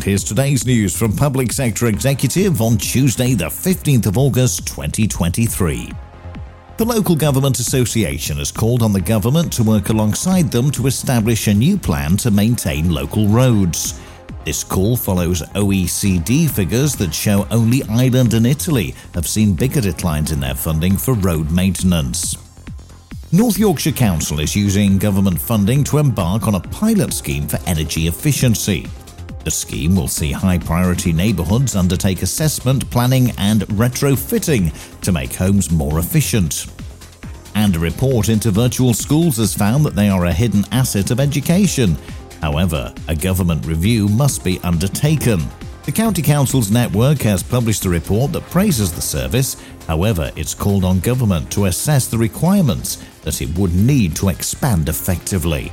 And here's today's news from Public Sector Executive on Tuesday, the 15th of August 2023. The Local Government Association has called on the government to work alongside them to establish a new plan to maintain local roads. This call follows OECD figures that show only Ireland and Italy have seen bigger declines in their funding for road maintenance. North Yorkshire Council is using government funding to embark on a pilot scheme for energy efficiency. The scheme will see high priority neighbourhoods undertake assessment, planning, and retrofitting to make homes more efficient. And a report into virtual schools has found that they are a hidden asset of education. However, a government review must be undertaken. The County Councils Network has published a report that praises the service, however, it's called on government to assess the requirements that it would need to expand effectively.